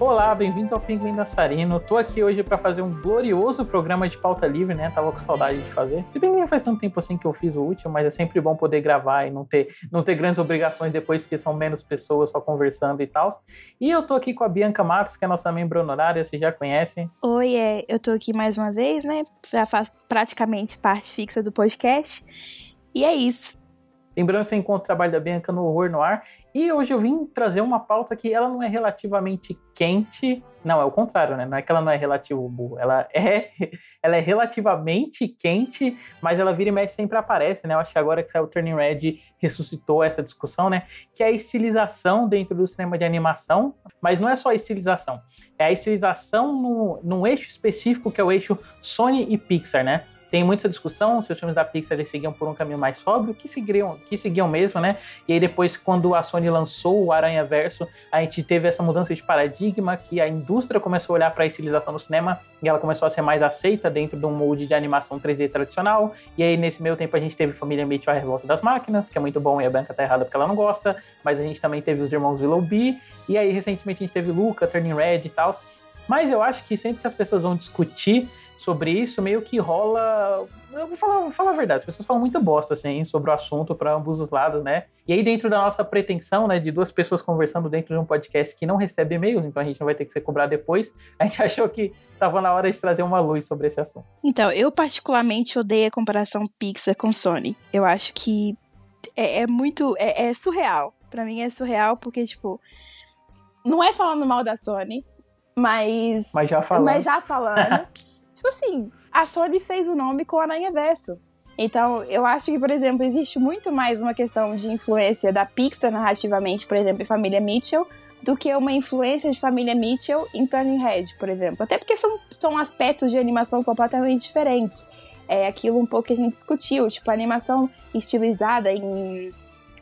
Olá, bem-vindos ao Pinguim Dançarino. Tô aqui hoje para fazer um glorioso programa de pauta livre, né? Tava com saudade de fazer. Se bem que faz tanto tempo assim que eu fiz o último, mas é sempre bom poder gravar e não ter, não ter grandes obrigações depois, porque são menos pessoas só conversando e tal. E eu tô aqui com a Bianca Matos, que é nossa membro honorária, vocês já conhecem. Oi, é, eu tô aqui mais uma vez, né? Já faz praticamente parte fixa do podcast. E é isso. Lembrando que você encontra o trabalho da Bianca no Horror no Ar. E hoje eu vim trazer uma pauta que ela não é relativamente quente. Não, é o contrário, né? Não é que ela não é relativo. Ela é, ela é relativamente quente, mas ela vira e mexe sempre aparece, né? Eu acho que agora que saiu o Turning Red ressuscitou essa discussão, né? Que é a estilização dentro do cinema de animação. Mas não é só a estilização. É a estilização no, num eixo específico que é o eixo Sony e Pixar, né? Tem muita discussão se os filmes da Pixar eles seguiam por um caminho mais sóbrio, que seguiam, que seguiam mesmo, né? E aí depois, quando a Sony lançou o Aranha Verso, a gente teve essa mudança de paradigma, que a indústria começou a olhar para a estilização no cinema e ela começou a ser mais aceita dentro de um molde de animação 3D tradicional. E aí, nesse meio tempo, a gente teve Família Mitchell, A Revolta das Máquinas, que é muito bom e a Branca tá errada porque ela não gosta, mas a gente também teve os Irmãos Willoughby, e aí, recentemente, a gente teve Luca, Turning Red e tal. Mas eu acho que sempre que as pessoas vão discutir sobre isso, meio que rola. Eu vou falar, vou falar a verdade, as pessoas falam muita bosta assim, sobre o assunto para ambos os lados, né? E aí, dentro da nossa pretensão, né, de duas pessoas conversando dentro de um podcast que não recebe e-mails, então a gente não vai ter que ser cobrado depois, a gente achou que estava na hora de trazer uma luz sobre esse assunto. Então, eu particularmente odeio a comparação Pixar com Sony. Eu acho que é, é muito. É, é surreal. Para mim é surreal porque, tipo. Não é falando mal da Sony, mas. Mas já falando. Mas já falando. Tipo assim, a Sony fez o nome com Aranha Verso. Então, eu acho que, por exemplo, existe muito mais uma questão de influência da Pixar narrativamente, por exemplo, em Família Mitchell, do que uma influência de Família Mitchell em Turning Red, por exemplo. Até porque são, são aspectos de animação completamente diferentes. É aquilo um pouco que a gente discutiu, tipo, a animação estilizada em,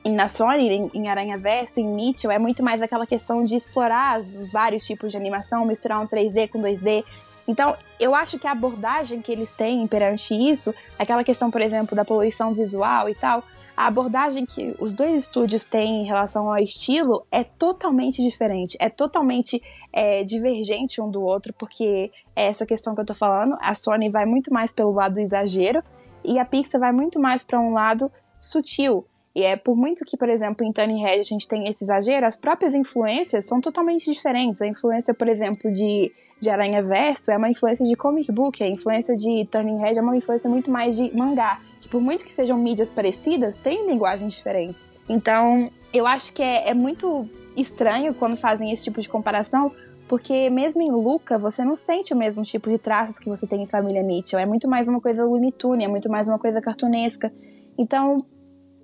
em na Sony, em, em Aranha Verso, em Mitchell, é muito mais aquela questão de explorar os vários tipos de animação, misturar um 3D com 2D, então, eu acho que a abordagem que eles têm perante isso, aquela questão, por exemplo, da poluição visual e tal, a abordagem que os dois estúdios têm em relação ao estilo é totalmente diferente, é totalmente é, divergente um do outro, porque é essa questão que eu tô falando, a Sony vai muito mais pelo lado do exagero e a Pixar vai muito mais para um lado sutil. E é por muito que, por exemplo, em Turning Red a gente tem esse exagero, as próprias influências são totalmente diferentes. A influência, por exemplo, de, de Aranha Verso é uma influência de comic book, a influência de Turning Red é uma influência muito mais de mangá. Que por muito que sejam mídias parecidas, têm linguagens diferentes. Então, eu acho que é, é muito estranho quando fazem esse tipo de comparação, porque mesmo em Luca, você não sente o mesmo tipo de traços que você tem em Família Mitchell. É muito mais uma coisa Looney Tunes, é muito mais uma coisa cartunesca. Então,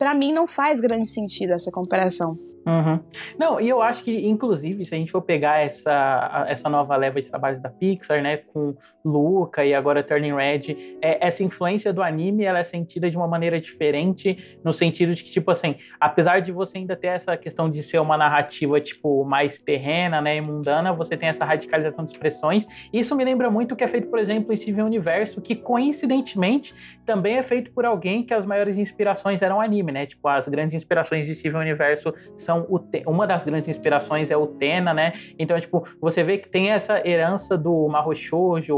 para mim não faz grande sentido essa comparação. Uhum. Não, e eu acho que, inclusive, se a gente for pegar essa, essa nova leva de trabalhos da Pixar, né, com Luca e agora Turning Red, é, essa influência do anime, ela é sentida de uma maneira diferente, no sentido de que, tipo assim, apesar de você ainda ter essa questão de ser uma narrativa, tipo, mais terrena, né, e mundana, você tem essa radicalização de expressões, isso me lembra muito o que é feito, por exemplo, em Steven Universo, que, coincidentemente, também é feito por alguém que as maiores inspirações eram anime, né, tipo, as grandes inspirações de Steven Universo são o uma das grandes inspirações é o Tena, né? Então, tipo, você vê que tem essa herança do Mahou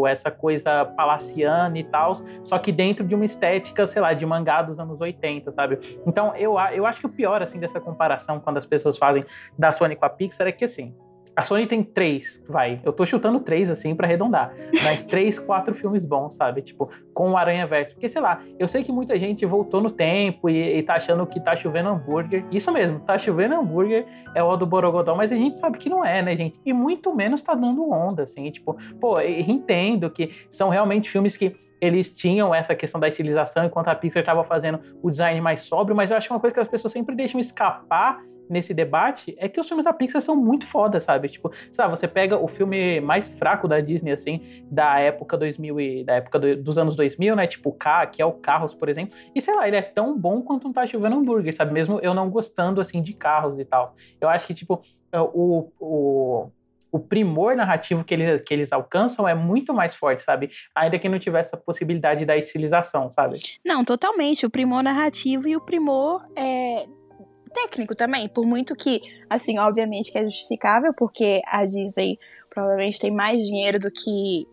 essa coisa palaciana e tal, só que dentro de uma estética, sei lá, de mangá dos anos 80, sabe? Então, eu, eu acho que o pior, assim, dessa comparação, quando as pessoas fazem da Sony com a Pixar, é que, assim, a Sony tem três, vai. Eu tô chutando três, assim, para arredondar. Mas três, quatro filmes bons, sabe? Tipo, com o Aranha Verso. Porque, sei lá, eu sei que muita gente voltou no tempo e, e tá achando que tá chovendo hambúrguer. Isso mesmo, tá chovendo hambúrguer, é o do Borogodó, mas a gente sabe que não é, né, gente? E muito menos tá dando onda, assim. Tipo, pô, entendo que são realmente filmes que eles tinham essa questão da estilização, enquanto a Pixar estava fazendo o design mais sóbrio, mas eu acho uma coisa que as pessoas sempre deixam escapar nesse debate é que os filmes da Pixar são muito foda, sabe? Tipo, sei lá, você pega o filme mais fraco da Disney, assim, da época 2000 e, da época do, dos anos 2000, né? Tipo, K, que é o Carros, por exemplo. E sei lá, ele é tão bom quanto um Tá Chovendo Hambúrguer, sabe? Mesmo eu não gostando, assim, de carros e tal. Eu acho que, tipo, é, o, o o primor narrativo que eles, que eles alcançam é muito mais forte, sabe? Ainda que não tivesse a possibilidade da estilização, sabe? Não, totalmente. O primor narrativo e o primor é, técnico também, por muito que, assim, obviamente que é justificável, porque a Disney, Provavelmente tem mais dinheiro do que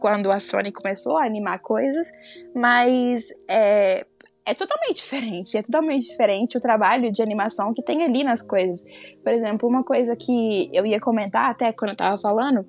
quando a Sony começou a animar coisas, mas é, é totalmente diferente. É totalmente diferente o trabalho de animação que tem ali nas coisas. Por exemplo, uma coisa que eu ia comentar até quando eu tava falando,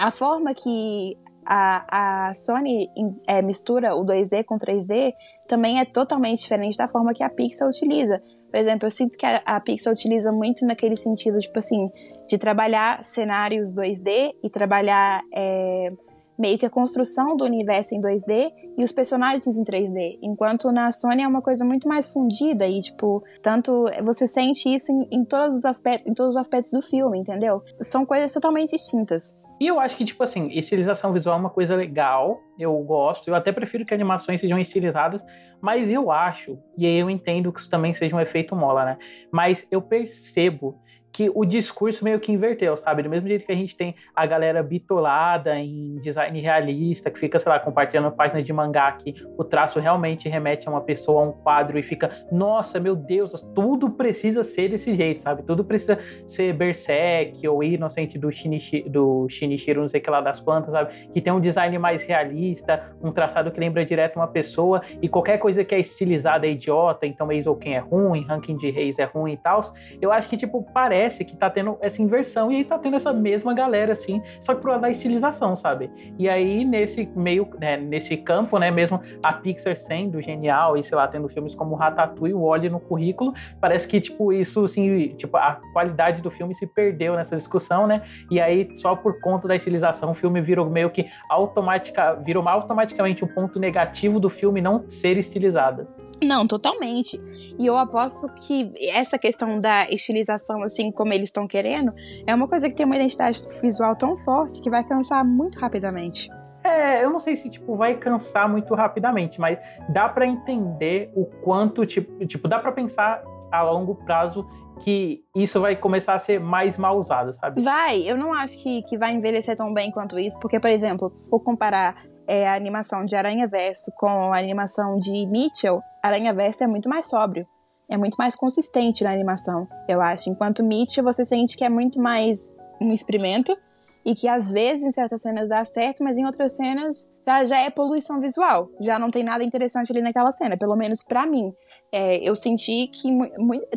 a forma que a, a Sony é, mistura o 2D com 3D também é totalmente diferente da forma que a Pixar utiliza. Por exemplo, eu sinto que a, a Pixar utiliza muito naquele sentido, tipo assim, de trabalhar cenários 2D e trabalhar é, meio que a construção do universo em 2D e os personagens em 3D. Enquanto na Sony é uma coisa muito mais fundida e, tipo, tanto você sente isso em, em todos os aspectos, em todos os aspectos do filme, entendeu? São coisas totalmente distintas. E eu acho que, tipo assim, estilização visual é uma coisa legal, eu gosto, eu até prefiro que animações sejam estilizadas, mas eu acho, e aí eu entendo que isso também seja um efeito mola, né? Mas eu percebo que o discurso meio que inverteu, sabe? Do mesmo jeito que a gente tem a galera bitolada em design realista, que fica, sei lá, compartilhando páginas de mangá que o traço realmente remete a uma pessoa, a um quadro e fica, nossa, meu Deus, tudo precisa ser desse jeito, sabe? Tudo precisa ser Berserk ou Innocent do, Shinichi, do Shinichiro, não sei o que lá das plantas, sabe? Que tem um design mais realista, um traçado que lembra direto uma pessoa e qualquer coisa que é estilizada é idiota, então quem é ruim, ranking de reis é ruim e tal. Eu acho que, tipo, parece parece que tá tendo essa inversão e aí tá tendo essa mesma galera, assim, só que pro lado da estilização, sabe? E aí, nesse meio, né, nesse campo, né, mesmo a Pixar sendo genial e, sei lá, tendo filmes como Ratatouille e Wally no currículo, parece que, tipo, isso, assim, tipo, a qualidade do filme se perdeu nessa discussão, né? E aí, só por conta da estilização, o filme virou meio que automática, virou automaticamente um ponto negativo do filme não ser estilizado. Não, totalmente. E eu aposto que essa questão da estilização, assim como eles estão querendo, é uma coisa que tem uma identidade visual tão forte que vai cansar muito rapidamente. É, eu não sei se tipo vai cansar muito rapidamente, mas dá para entender o quanto tipo, tipo dá para pensar a longo prazo que isso vai começar a ser mais mal usado, sabe? Vai, eu não acho que, que vai envelhecer tão bem quanto isso, porque, por exemplo, vou comparar é, a animação de Aranha Verso com a animação de Mitchell, Aranha Verso é muito mais sóbrio. É muito mais consistente na animação, eu acho. Enquanto Mitchell, você sente que é muito mais um experimento e que às vezes em certas cenas dá certo, mas em outras cenas já, já é poluição visual. Já não tem nada interessante ali naquela cena, pelo menos para mim. É, eu senti que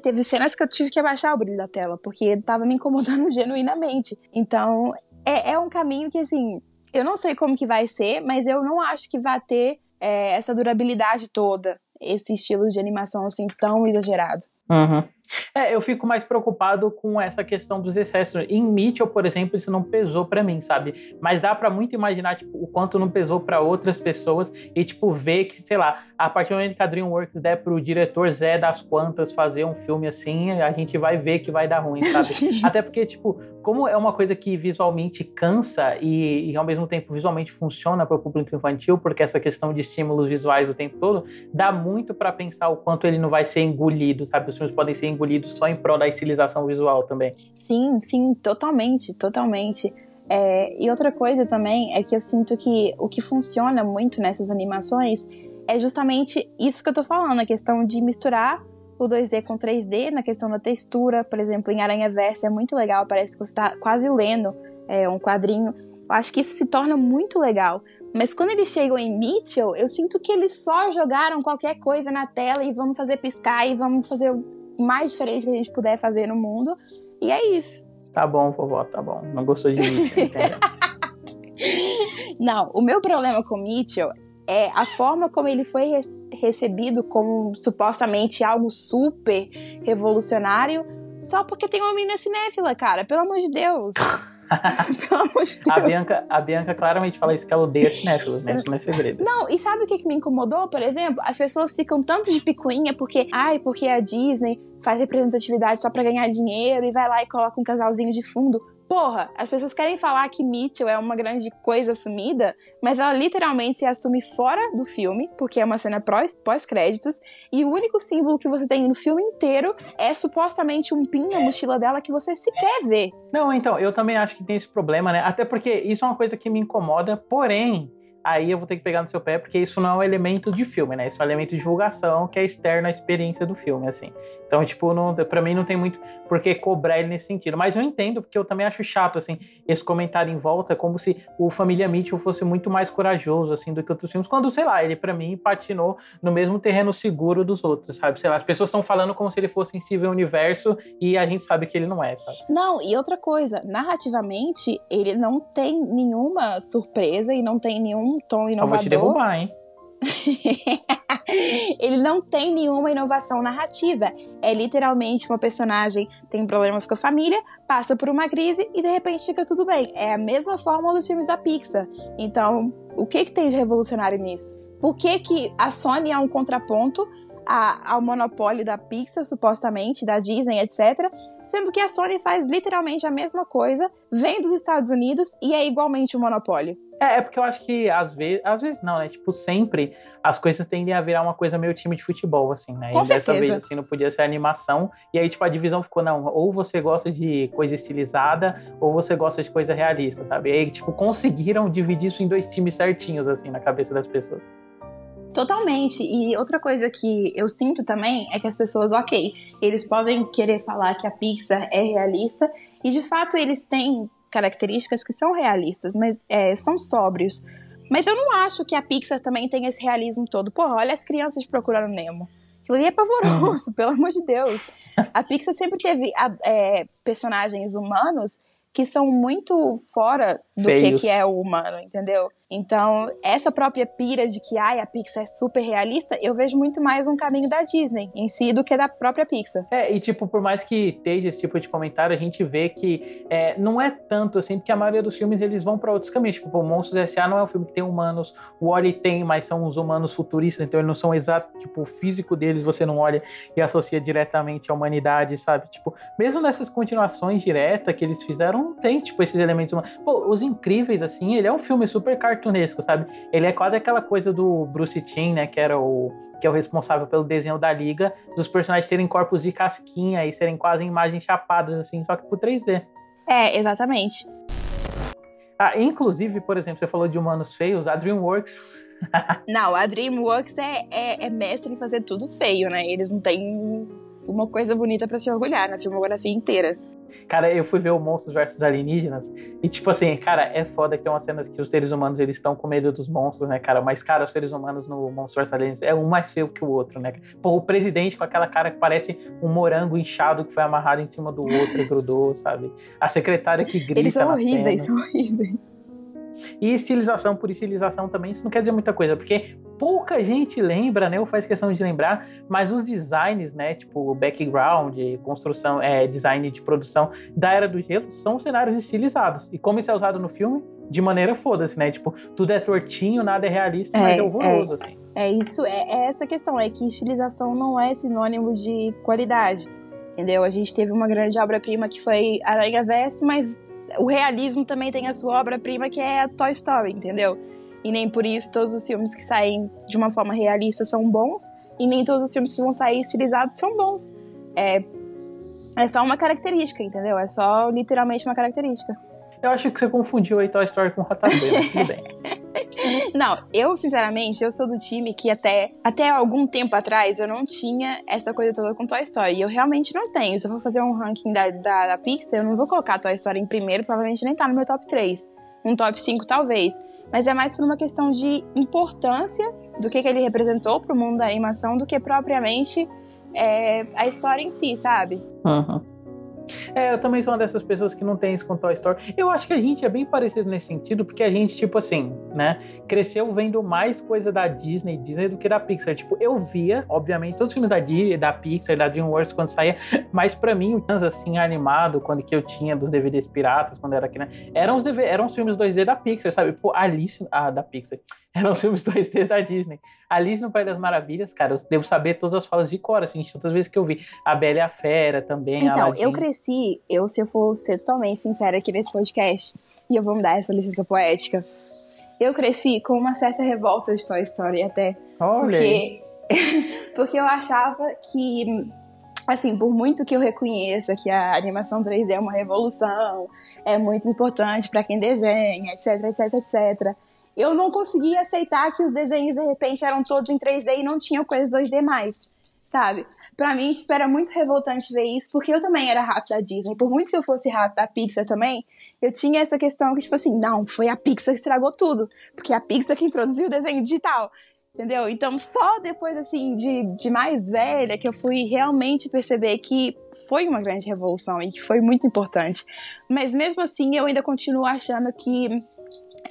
teve cenas que eu tive que abaixar o brilho da tela, porque tava me incomodando genuinamente. Então, é, é um caminho que, assim, eu não sei como que vai ser, mas eu não acho que vai ter é, essa durabilidade toda, esse estilo de animação assim tão exagerado. Uhum. É, eu fico mais preocupado com essa questão dos excessos. Em Mitchell, por exemplo, isso não pesou para mim, sabe? Mas dá para muito imaginar tipo, o quanto não pesou para outras pessoas e tipo ver que, sei lá, a partir do momento que a DreamWorks der pro diretor Zé das Quantas fazer um filme assim, a gente vai ver que vai dar ruim, sabe? Até porque tipo, como é uma coisa que visualmente cansa e, e ao mesmo tempo visualmente funciona para o público infantil, porque essa questão de estímulos visuais o tempo todo, dá muito para pensar o quanto ele não vai ser engolido, sabe? Os filmes podem ser engolido só em prol da estilização visual também. Sim, sim, totalmente, totalmente. É, e outra coisa também é que eu sinto que o que funciona muito nessas animações é justamente isso que eu tô falando, a questão de misturar o 2D com 3D, na questão da textura, por exemplo, em Aranha Versa é muito legal, parece que você está quase lendo é, um quadrinho. Eu acho que isso se torna muito legal. Mas quando eles chegam em Mitchell, eu sinto que eles só jogaram qualquer coisa na tela e vamos fazer piscar e vamos fazer mais diferente que a gente puder fazer no mundo. E é isso. Tá bom, vovó, tá bom. Não gostou de mim, Não, o meu problema com Mitchell é a forma como ele foi recebido como supostamente algo super revolucionário, só porque tem uma menina cinéfila, cara. Pelo amor de Deus. Pelo amor de Deus. A Bianca, a Bianca claramente fala isso que ela odeia cinéfilos, né? Isso não é segredo. Não, e sabe o que, que me incomodou, por exemplo? As pessoas ficam tanto de picuinha porque, ai, porque a Disney faz representatividade só para ganhar dinheiro e vai lá e coloca um casalzinho de fundo. Porra, as pessoas querem falar que Mitchell é uma grande coisa assumida, mas ela literalmente se assume fora do filme, porque é uma cena pós-créditos, e o único símbolo que você tem no filme inteiro é supostamente um pin na mochila dela que você sequer vê. Não, então, eu também acho que tem esse problema, né? Até porque isso é uma coisa que me incomoda, porém, aí eu vou ter que pegar no seu pé, porque isso não é um elemento de filme, né? Isso é um elemento de divulgação que é externo à experiência do filme, assim. Então, tipo, não, pra mim não tem muito por que cobrar ele nesse sentido. Mas eu entendo, porque eu também acho chato, assim, esse comentário em volta, como se o Família Mitchell fosse muito mais corajoso, assim, do que outros filmes, quando, sei lá, ele para mim patinou no mesmo terreno seguro dos outros, sabe? Sei lá, as pessoas estão falando como se ele fosse Steven Universo e a gente sabe que ele não é, sabe? Não, e outra coisa, narrativamente, ele não tem nenhuma surpresa e não tem nenhum tom inovador. Eu vou te derrubar, hein? ele não tem nenhuma inovação narrativa. É literalmente uma personagem tem problemas com a família, passa por uma crise e de repente fica tudo bem. É a mesma fórmula dos filmes da Pixar. Então, o que, que tem de revolucionário nisso? Por que, que a Sony é um contraponto a, ao monopólio da Pixar, supostamente, da Disney, etc. Sendo que a Sony faz literalmente a mesma coisa, vem dos Estados Unidos e é igualmente um monopólio. É, é porque eu acho que às vezes, às vezes não, né? Tipo, sempre as coisas tendem a virar uma coisa meio time de futebol, assim, né? Com e certeza. dessa vez, assim, não podia ser animação. E aí, tipo, a divisão ficou, não, ou você gosta de coisa estilizada, ou você gosta de coisa realista, sabe? E aí, tipo, conseguiram dividir isso em dois times certinhos, assim, na cabeça das pessoas. Totalmente. E outra coisa que eu sinto também é que as pessoas, ok, eles podem querer falar que a Pixar é realista, e de fato eles têm características que são realistas, mas é, são sóbrios. Mas eu não acho que a Pixar também tem esse realismo todo. Porra, olha as crianças procurando Nemo. Aquilo ali é pavoroso, pelo amor de Deus. A Pixar sempre teve é, personagens humanos que são muito fora do que, que, é o humano, entendeu? Então, essa própria pira de que ai, a Pixar é super realista, eu vejo muito mais um caminho da Disney em si do que da própria Pixar. É, e tipo, por mais que esteja esse tipo de comentário, a gente vê que é, não é tanto assim, porque a maioria dos filmes eles vão para outros caminhos. Tipo, o Monstros S.A. não é um filme que tem humanos, o Wally tem, mas são os humanos futuristas, então eles não são exatos, tipo, o físico deles você não olha e associa diretamente à humanidade, sabe? Tipo, mesmo nessas continuações diretas que eles fizeram, tem, tipo, esses elementos humanos. Pô, Os Incríveis, assim, ele é um filme super cartunesco, sabe? Ele é quase aquela coisa do Bruce Timm, né? Que era o que é o responsável pelo desenho da liga, dos personagens terem corpos de casquinha e serem quase imagens chapadas, assim, só que por 3D. É, exatamente. Ah, inclusive, por exemplo, você falou de humanos feios, a DreamWorks. não, a DreamWorks é, é, é mestre em fazer tudo feio, né? Eles não têm uma coisa bonita para se orgulhar na filmografia inteira. Cara, eu fui ver o Monstros versus Alienígenas e, tipo assim, cara, é foda que tem umas cenas que os seres humanos eles estão com medo dos monstros, né, cara? Mas, cara, os seres humanos no Monstros versus Alienígenas é um mais feio que o outro, né? Pô, o presidente com aquela cara que parece um morango inchado que foi amarrado em cima do outro e grudou, sabe? A secretária que grita. Eles são horríveis, são horríveis. E estilização por estilização também, isso não quer dizer muita coisa, porque pouca gente lembra, né, ou faz questão de lembrar, mas os designs, né, tipo background, construção, é, design de produção da Era do Gelo são cenários estilizados. E como isso é usado no filme, de maneira foda-se, né? Tipo, tudo é tortinho, nada é realista, é, mas é horroroso, é, assim. É isso, é, é essa questão, é que estilização não é sinônimo de qualidade, entendeu? A gente teve uma grande obra-prima que foi Aranha Verso, mas o realismo também tem a sua obra-prima, que é a Toy Story, entendeu? E nem por isso todos os filmes que saem de uma forma realista são bons, e nem todos os filmes que vão sair estilizados são bons. É, é só uma característica, entendeu? É só literalmente uma característica. Eu acho que você confundiu a Toy Story com Ratatouille, tudo bem. Não, eu, sinceramente, eu sou do time que até, até algum tempo atrás eu não tinha essa coisa toda com Toy Story. E eu realmente não tenho. Se eu for fazer um ranking da, da, da Pixar, eu não vou colocar Toy Story em primeiro, provavelmente nem tá no meu top 3. Um top 5, talvez. Mas é mais por uma questão de importância do que, que ele representou pro mundo da animação do que propriamente é, a história em si, sabe? Uhum. É, eu também sou uma dessas pessoas que não tem isso com Toy Story. Eu acho que a gente é bem parecido nesse sentido, porque a gente, tipo assim, né, cresceu vendo mais coisa da Disney, Disney do que da Pixar. Tipo, eu via, obviamente, todos os filmes da Disney, da Pixar, da DreamWorks quando saía, mas para mim, o assim, animado, quando que eu tinha dos DVDs piratas, quando era criança, eram os, DV, eram os filmes 2D da Pixar, sabe? Pô, Alice, ah, da Pixar, eram os filmes 2D da Disney. Alice no País das Maravilhas, cara, eu devo saber todas as falas de cor, assim, tantas vezes que eu vi. A Bela e a Fera também, Então, eu cresci, eu, se eu for ser totalmente sincera aqui nesse podcast, e eu vou me dar essa licença poética, eu cresci com uma certa revolta de Toy Story até. Olha porque, porque eu achava que assim, por muito que eu reconheça que a animação 3D é uma revolução, é muito importante para quem desenha, etc, etc, etc. eu não conseguia aceitar que os desenhos de repente eram todos em 3D e não tinham coisas 2D mais, sabe? Pra mim, tipo, era muito revoltante ver isso, porque eu também era rato da Disney. Por muito que eu fosse rato da Pixar também, eu tinha essa questão que, tipo assim, não, foi a Pixar que estragou tudo, porque a Pixar que introduziu o desenho digital. Entendeu? Então, só depois, assim, de, de mais velha que eu fui realmente perceber que foi uma grande revolução e que foi muito importante. Mas mesmo assim, eu ainda continuo achando que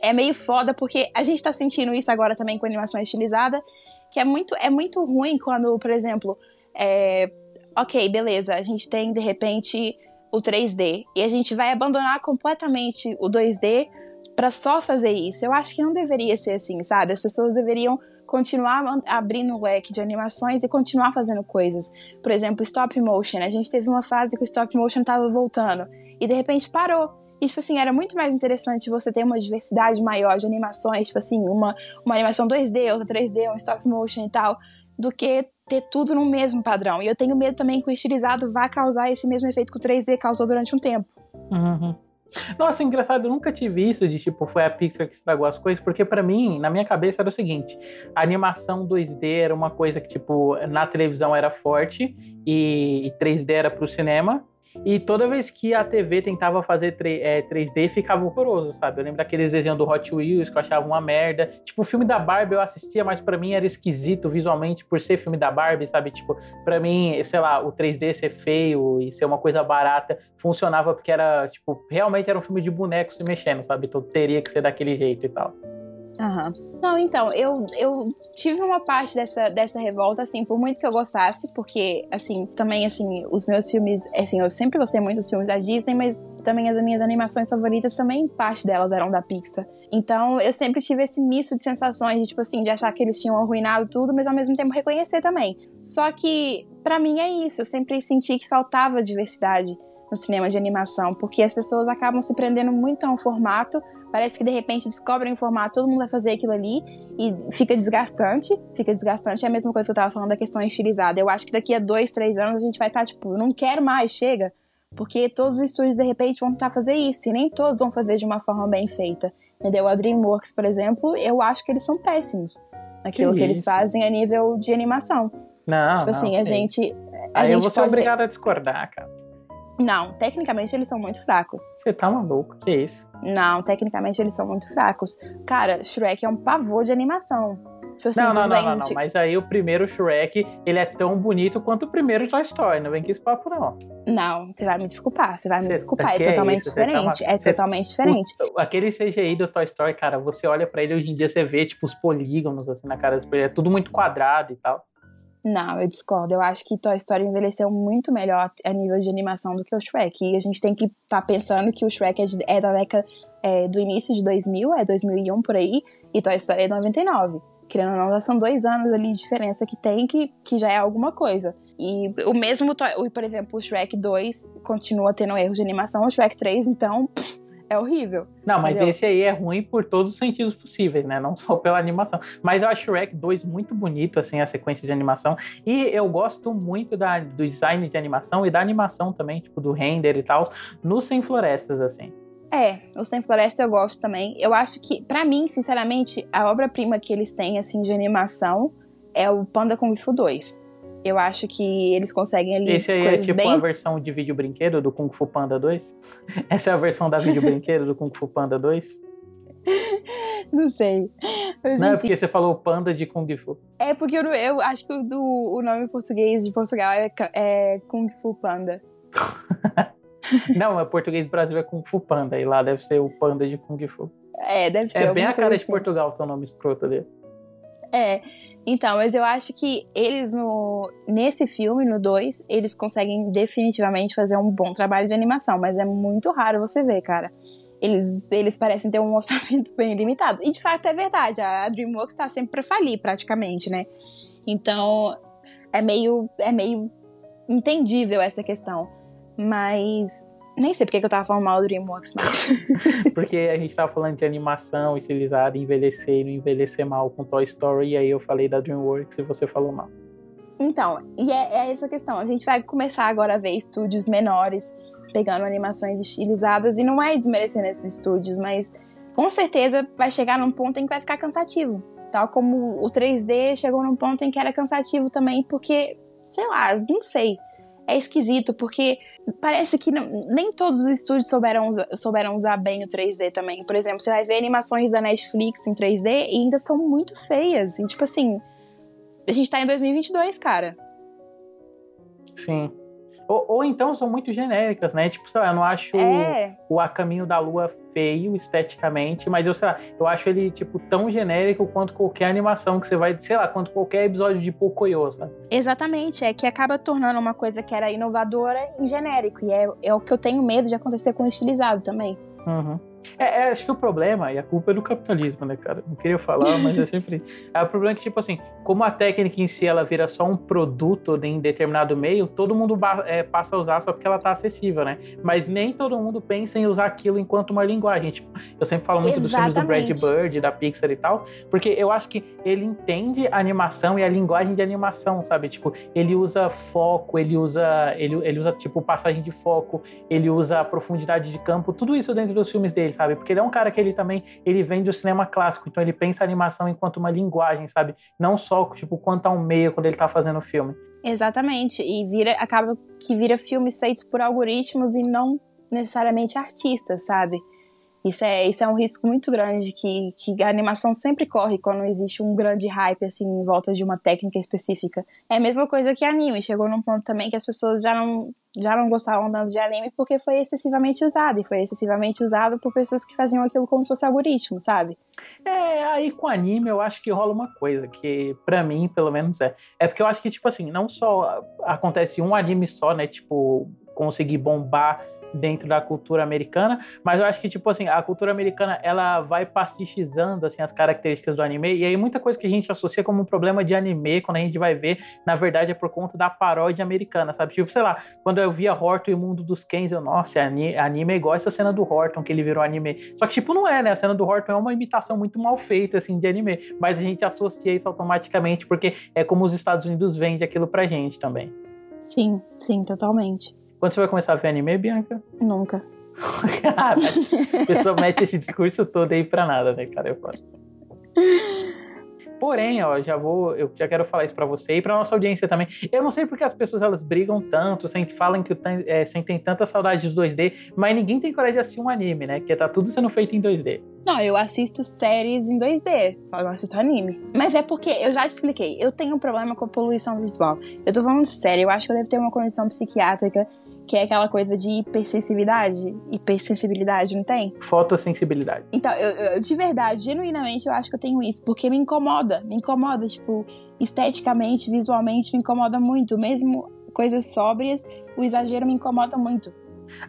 é meio foda, porque a gente tá sentindo isso agora também com animação estilizada, que é muito, é muito ruim quando, por exemplo, é, ok, beleza, a gente tem de repente o 3D e a gente vai abandonar completamente o 2D para só fazer isso. Eu acho que não deveria ser assim, sabe? As pessoas deveriam continuar abrindo o leque de animações e continuar fazendo coisas. Por exemplo, stop motion. A gente teve uma fase que o stop motion estava voltando e de repente parou. E, tipo assim, era muito mais interessante você ter uma diversidade maior de animações, tipo assim, uma, uma animação 2D, outra 3D, um stop motion e tal, do que ter tudo no mesmo padrão. E eu tenho medo também que o estilizado vá causar esse mesmo efeito que o 3D causou durante um tempo. Uhum. Nossa, engraçado, eu nunca tive isso de tipo, foi a Pixar que estragou as coisas, porque para mim, na minha cabeça era o seguinte: a animação 2D era uma coisa que, tipo, na televisão era forte e, e 3D era pro cinema. E toda vez que a TV tentava fazer 3, é, 3D, ficava horroroso, sabe? Eu lembro daqueles desenhos do Hot Wheels que eu achava uma merda. Tipo, o filme da Barbie eu assistia, mas para mim era esquisito visualmente por ser filme da Barbie, sabe? Tipo, para mim, sei lá, o 3D ser feio e ser uma coisa barata funcionava porque era, tipo, realmente era um filme de boneco se mexendo, sabe? Então teria que ser daquele jeito e tal. Uhum. Não, então, eu, eu tive uma parte dessa, dessa revolta, assim, por muito que eu gostasse, porque, assim, também, assim, os meus filmes, assim, eu sempre gostei muito dos filmes da Disney, mas também as minhas animações favoritas, também parte delas eram da Pixar. Então, eu sempre tive esse misto de sensações, de, tipo assim, de achar que eles tinham arruinado tudo, mas ao mesmo tempo reconhecer também. Só que, para mim, é isso, eu sempre senti que faltava diversidade no cinema de animação, porque as pessoas acabam se prendendo muito a um formato Parece que de repente descobrem o formato, todo mundo vai fazer aquilo ali e fica desgastante. Fica desgastante. É a mesma coisa que eu tava falando da questão estilizada. Eu acho que daqui a dois, três anos a gente vai estar, tá, tipo, não quero mais, chega. Porque todos os estúdios, de repente, vão tentar fazer isso. E nem todos vão fazer de uma forma bem feita. Entendeu? A DreamWorks, por exemplo, eu acho que eles são péssimos naquilo que, que eles fazem a nível de animação. Não, tipo assim, não, a gente. A Aí gente eu vou ser pode... obrigado a discordar, cara. Não, tecnicamente eles são muito fracos. Você tá maluco? Que isso? Não, tecnicamente eles são muito fracos. Cara, Shrek é um pavor de animação. Tipo assim, não, não, não, não, não, mas aí o primeiro Shrek, ele é tão bonito quanto o primeiro Toy Story, não vem com esse papo não. Não, você vai me desculpar, você vai me desculpar, é totalmente é diferente, tá é totalmente diferente. O, aquele CGI do Toy Story, cara, você olha para ele hoje em dia, você vê, tipo, os polígonos, assim, na cara, é tudo muito quadrado e tal. Não, eu discordo. Eu acho que Toy Story envelheceu muito melhor a nível de animação do que o Shrek. E a gente tem que estar tá pensando que o Shrek é, de, é da década é, do início de 2000, é 2001 por aí, e Toy Story é 99. Querendo ou não, são dois anos ali de diferença que tem, que, que já é alguma coisa. E o mesmo, por exemplo, o Shrek 2 continua tendo erros de animação, o Shrek 3, então, pff, é horrível. Não, mas entendeu? esse aí é ruim por todos os sentidos possíveis, né? Não só pela animação. Mas eu acho Shrek 2 muito bonito, assim, a sequência de animação. E eu gosto muito da, do design de animação e da animação também, tipo, do render e tal, no Sem Florestas, assim. É, o Sem Floresta eu gosto também. Eu acho que, para mim, sinceramente, a obra-prima que eles têm, assim, de animação é o Panda Kung Fu 2. Eu acho que eles conseguem ali. Esse aí é tipo bem... a versão de vídeo brinquedo do Kung Fu Panda 2? Essa é a versão da vídeo brinquedo do Kung Fu Panda 2? Não sei. Mas, Não, é enfim. é porque você falou panda de Kung Fu. É porque eu, eu acho que o, do, o nome português de Portugal é, é Kung Fu Panda. Não, o português do Brasil é Kung Fu Panda, e lá deve ser o panda de Kung Fu. É, deve ser. É bem a cara assim. de Portugal, seu nome escroto dele. É. Então, mas eu acho que eles no nesse filme, no 2, eles conseguem definitivamente fazer um bom trabalho de animação, mas é muito raro você ver, cara. Eles, eles parecem ter um orçamento bem limitado. E de fato é verdade, a DreamWorks está sempre para falir, praticamente, né? Então, é meio é meio entendível essa questão. Mas nem sei porque que eu tava falando mal do DreamWorks, mas. porque a gente tava falando de animação estilizada, envelhecer e não envelhecer mal com Toy Story, e aí eu falei da DreamWorks e você falou mal. Então, e é, é essa questão. A gente vai começar agora a ver estúdios menores pegando animações estilizadas, e não é desmerecendo esses estúdios, mas com certeza vai chegar num ponto em que vai ficar cansativo. Tal como o 3D chegou num ponto em que era cansativo também, porque, sei lá, não sei. É esquisito, porque parece que não, nem todos os estúdios souberam, souberam usar bem o 3D também. Por exemplo, você vai ver animações da Netflix em 3D e ainda são muito feias. E, tipo assim, a gente tá em 2022, cara. Sim. Ou, ou, então são muito genéricas, né? Tipo, sei lá, eu não acho é. o A Caminho da Lua feio esteticamente, mas eu sei lá, eu acho ele, tipo, tão genérico quanto qualquer animação que você vai, sei lá, quanto qualquer episódio de Pocoyo, sabe? Exatamente, é que acaba tornando uma coisa que era inovadora em genérico, e é, é o que eu tenho medo de acontecer com o estilizado também. Uhum. É, é, acho que o problema, e a culpa é do capitalismo, né, cara? Não queria falar, mas é sempre. É, o problema é que, tipo assim, como a técnica em si ela vira só um produto em determinado meio, todo mundo é, passa a usar só porque ela tá acessível, né? Mas nem todo mundo pensa em usar aquilo enquanto uma linguagem. Tipo, eu sempre falo muito Exatamente. dos filmes do Brad Bird, da Pixar e tal, porque eu acho que ele entende a animação e a linguagem de animação, sabe? Tipo, ele usa foco, ele usa, ele, ele usa, tipo, passagem de foco, ele usa profundidade de campo, tudo isso dentro dos filmes dele, sabe? Porque ele é um cara que ele também, ele vem do cinema clássico, então ele pensa a animação enquanto uma linguagem, sabe? Não só, tipo, quanto a um meio quando ele tá fazendo o filme. Exatamente, e vira, acaba que vira filmes feitos por algoritmos e não necessariamente artistas, sabe? Isso é, isso é um risco muito grande que, que a animação sempre corre quando existe um grande hype assim em volta de uma técnica específica. É a mesma coisa que anime. Chegou num ponto também que as pessoas já não, já não gostavam tanto de anime porque foi excessivamente usado. E foi excessivamente usado por pessoas que faziam aquilo como se fosse algoritmo, sabe? É, aí com anime eu acho que rola uma coisa que para mim, pelo menos é. É porque eu acho que tipo assim, não só acontece um anime só, né, tipo, conseguir bombar dentro da cultura americana, mas eu acho que, tipo assim, a cultura americana, ela vai pastichizando, assim, as características do anime, e aí muita coisa que a gente associa como um problema de anime, quando a gente vai ver, na verdade é por conta da paródia americana, sabe? Tipo, sei lá, quando eu via Horton e o Mundo dos Kens, eu, nossa, anime é igual essa cena do Horton, que ele virou anime. Só que, tipo, não é, né? A cena do Horton é uma imitação muito mal feita, assim, de anime, mas a gente associa isso automaticamente, porque é como os Estados Unidos vendem aquilo pra gente também. Sim, sim, totalmente. Quando você vai começar a ver anime, Bianca? Nunca. cara, a pessoa mete esse discurso todo aí pra nada, né, cara? Eu faço. Porém, ó, já vou, eu já quero falar isso para você e para nossa audiência também. Eu não sei porque as pessoas elas brigam tanto, falam que é, sentem tanta saudade do 2D, mas ninguém tem coragem de assistir um anime, né? Que tá tudo sendo feito em 2D. Não, eu assisto séries em 2D, só não assisto anime. Mas é porque, eu já te expliquei, eu tenho um problema com a poluição visual. Eu tô falando sério, eu acho que eu devo ter uma condição psiquiátrica que é aquela coisa de hipersensibilidade. Hipersensibilidade, não tem? Fotossensibilidade. Então, eu, eu, de verdade, genuinamente, eu acho que eu tenho isso, porque me incomoda. Me incomoda, tipo, esteticamente, visualmente, me incomoda muito. Mesmo coisas sóbrias, o exagero me incomoda muito.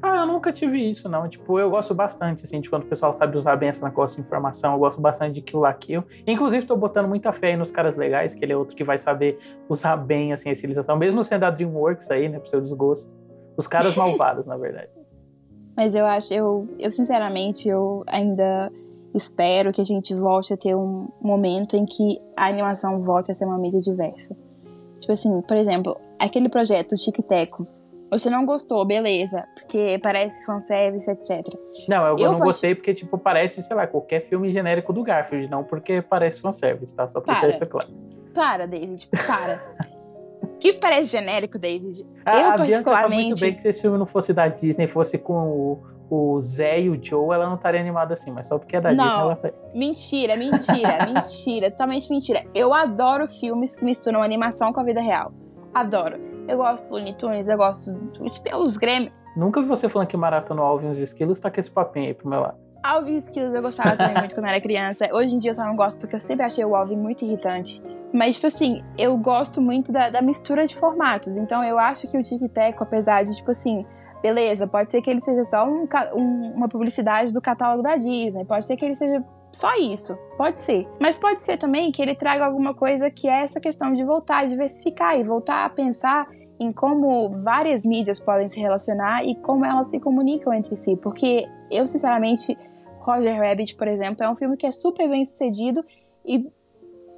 Ah, eu nunca tive isso, não. Tipo, eu gosto bastante, assim, de quando o pessoal sabe usar bem essa negócio de informação. Eu gosto bastante de Kill la Kill. Inclusive, estou botando muita fé aí nos caras legais, que ele é outro que vai saber usar bem, assim, a estilização. Mesmo sendo a DreamWorks aí, né, pro seu desgosto. Os caras malvados, na verdade. Mas eu acho, eu, eu sinceramente, eu ainda espero que a gente volte a ter um momento em que a animação volte a ser uma mídia diversa. Tipo assim, por exemplo, aquele projeto Tic Teco. Você não gostou, beleza, porque parece fanservice, etc. Não, eu, eu não gostei porque, tipo, parece, sei lá, qualquer filme genérico do Garfield, não porque parece fanservice, tá? Só pra deixar isso claro. Para, David, para. Que parece genérico, David. A, eu, a particularmente. muito bem que se esse filme não fosse da Disney, fosse com o, o Zé e o Joe, ela não estaria animada assim, mas só porque é da não, Disney ela tá. Mentira, mentira, mentira, totalmente mentira. Eu adoro filmes que misturam animação com a vida real. Adoro. Eu gosto do Looney Tunes, eu gosto dos pelos Grêmio. Nunca vi você falando que maratona Alvin e os esquilos, tá com esse papinho aí pro meu lado. Alvin e eu gostava também muito quando era criança. Hoje em dia eu só não gosto porque eu sempre achei o Alvin muito irritante. Mas, tipo assim, eu gosto muito da, da mistura de formatos. Então, eu acho que o Tic Tac, apesar de, tipo assim, beleza, pode ser que ele seja só um, um, uma publicidade do catálogo da Disney, pode ser que ele seja só isso, pode ser. Mas pode ser também que ele traga alguma coisa que é essa questão de voltar a diversificar e voltar a pensar em como várias mídias podem se relacionar e como elas se comunicam entre si. Porque eu, sinceramente, Roger Rabbit, por exemplo, é um filme que é super bem sucedido e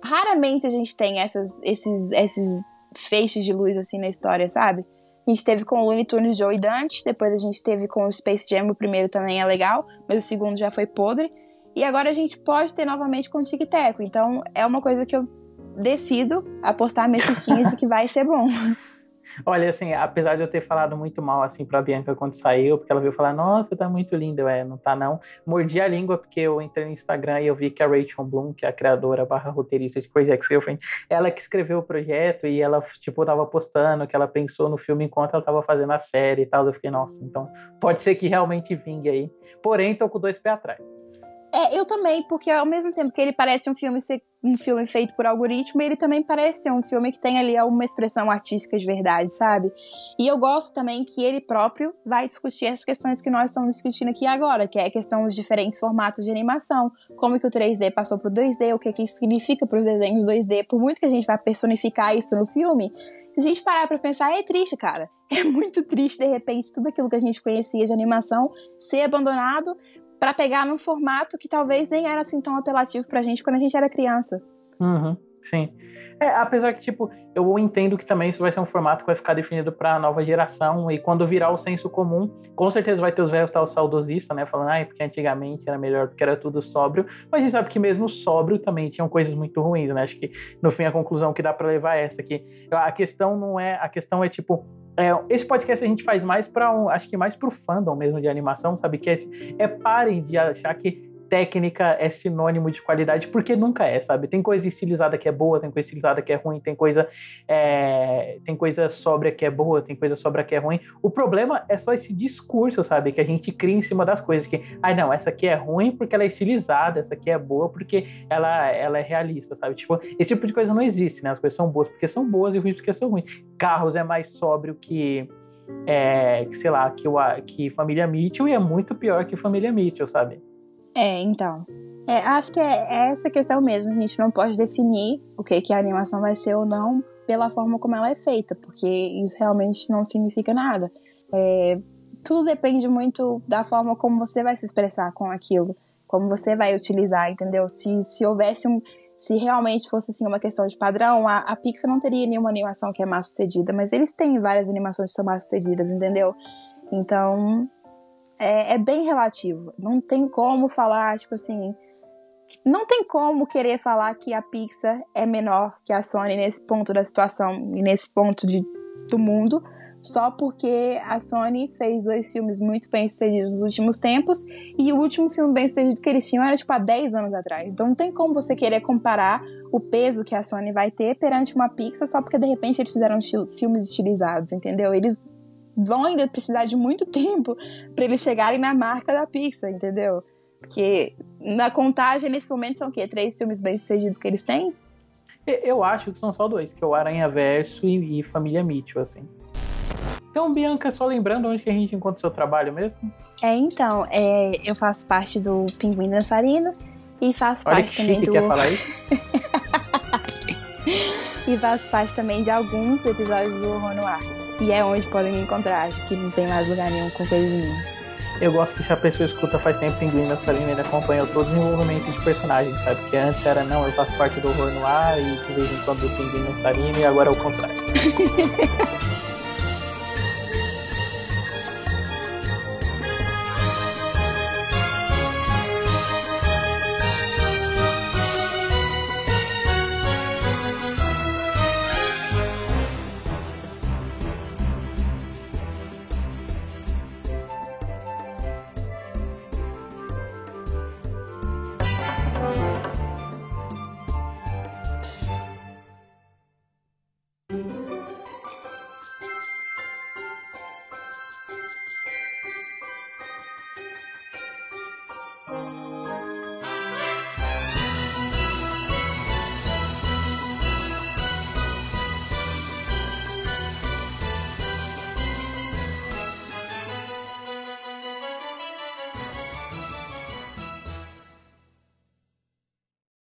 raramente a gente tem essas, esses, esses feixes de luz assim na história, sabe? A gente teve com o Looney Tunes Joe e Dante, depois a gente teve com o Space Jam, o primeiro também é legal, mas o segundo já foi podre. E agora a gente pode ter novamente com o Tic Teco. Então é uma coisa que eu decido apostar minhas fichinhas de que vai ser bom. Olha, assim, apesar de eu ter falado muito mal, assim, pra Bianca quando saiu, porque ela veio falar, nossa, tá muito linda, é, não tá não. Mordi a língua porque eu entrei no Instagram e eu vi que a Rachel Bloom, que é a criadora barra roteirista de Crazy Ex-Girlfriend, ela que escreveu o projeto e ela, tipo, tava postando que ela pensou no filme enquanto ela tava fazendo a série e tal. Eu fiquei, nossa, então pode ser que realmente vingue aí. Porém, tô com dois pés atrás. É, eu também, porque ao mesmo tempo que ele parece um filme um filme feito por algoritmo, ele também parece ser um filme que tem ali alguma expressão artística de verdade, sabe? E eu gosto também que ele próprio vai discutir as questões que nós estamos discutindo aqui agora, que é a questão dos diferentes formatos de animação, como que o 3D passou pro 2D, o que que isso significa para os desenhos 2D, por muito que a gente vá personificar isso no filme, se a gente parar pra pensar, é triste, cara. É muito triste, de repente, tudo aquilo que a gente conhecia de animação ser abandonado para pegar num formato que talvez nem era assim tão apelativo pra gente quando a gente era criança. Uhum, sim. É, apesar que, tipo, eu entendo que também isso vai ser um formato que vai ficar definido para a nova geração e quando virar o senso comum, com certeza vai ter os velhos tal saudosistas, né, falando, ah, porque antigamente era melhor porque era tudo sóbrio, mas a gente sabe que mesmo sóbrio também tinham coisas muito ruins, né? Acho que no fim a conclusão que dá para levar é essa que a questão não é, a questão é tipo é, esse podcast a gente faz mais para um, acho que mais pro fandom mesmo de animação, sabe? Que é, é parem de achar que técnica é sinônimo de qualidade, porque nunca é, sabe? Tem coisa estilizada que é boa, tem coisa estilizada que é ruim, tem coisa é, tem coisa sóbria que é boa, tem coisa sóbria que é ruim. O problema é só esse discurso, sabe? Que a gente cria em cima das coisas, que, ai ah, não, essa aqui é ruim porque ela é estilizada, essa aqui é boa porque ela, ela é realista, sabe? Tipo, esse tipo de coisa não existe, né? As coisas são boas porque são boas e ruins porque são ruins. Carros é mais sóbrio que é, que sei lá, que, o, que Família Mitchell e é muito pior que Família Mitchell, sabe? É, então. É, acho que é, é, essa questão mesmo. A gente não pode definir o que, que a animação vai ser ou não pela forma como ela é feita, porque isso realmente não significa nada. É, tudo depende muito da forma como você vai se expressar com aquilo, como você vai utilizar, entendeu? Se, se houvesse um. Se realmente fosse assim uma questão de padrão, a, a Pixar não teria nenhuma animação que é mais sucedida, mas eles têm várias animações que são mais sucedidas, entendeu? Então, é, é bem relativo. Não tem como falar, tipo assim. Não tem como querer falar que a Pixar é menor que a Sony nesse ponto da situação e nesse ponto de, do mundo, só porque a Sony fez dois filmes muito bem sucedidos nos últimos tempos e o último filme bem sucedido que eles tinham era tipo há 10 anos atrás. Então não tem como você querer comparar o peso que a Sony vai ter perante uma Pixar só porque de repente eles fizeram filmes estilizados, entendeu? Eles vão ainda precisar de muito tempo para eles chegarem na marca da Pixar, entendeu? Porque na contagem, nesse momento, são o quê? Três filmes bem-sucedidos que eles têm? Eu acho que são só dois, que é o Aranha Verso e, e Família Mitchell, assim. Então, Bianca, só lembrando onde que a gente encontra o seu trabalho mesmo? É, então, é, eu faço parte do Pinguim Dançarino e faço Olha parte que também chique, do... quer falar isso? e faço parte também de alguns episódios do Horror no Ar. E é onde podem me encontrar. Acho que não tem mais lugar nenhum com coisinha. Eu gosto que se a pessoa escuta faz tempo Pinguim Dançarina, ele acompanha todo o desenvolvimento de personagens, sabe? Porque antes era não, eu faço parte do horror no ar e de vez em quando do Pinguim Dançarina e agora é o contrário.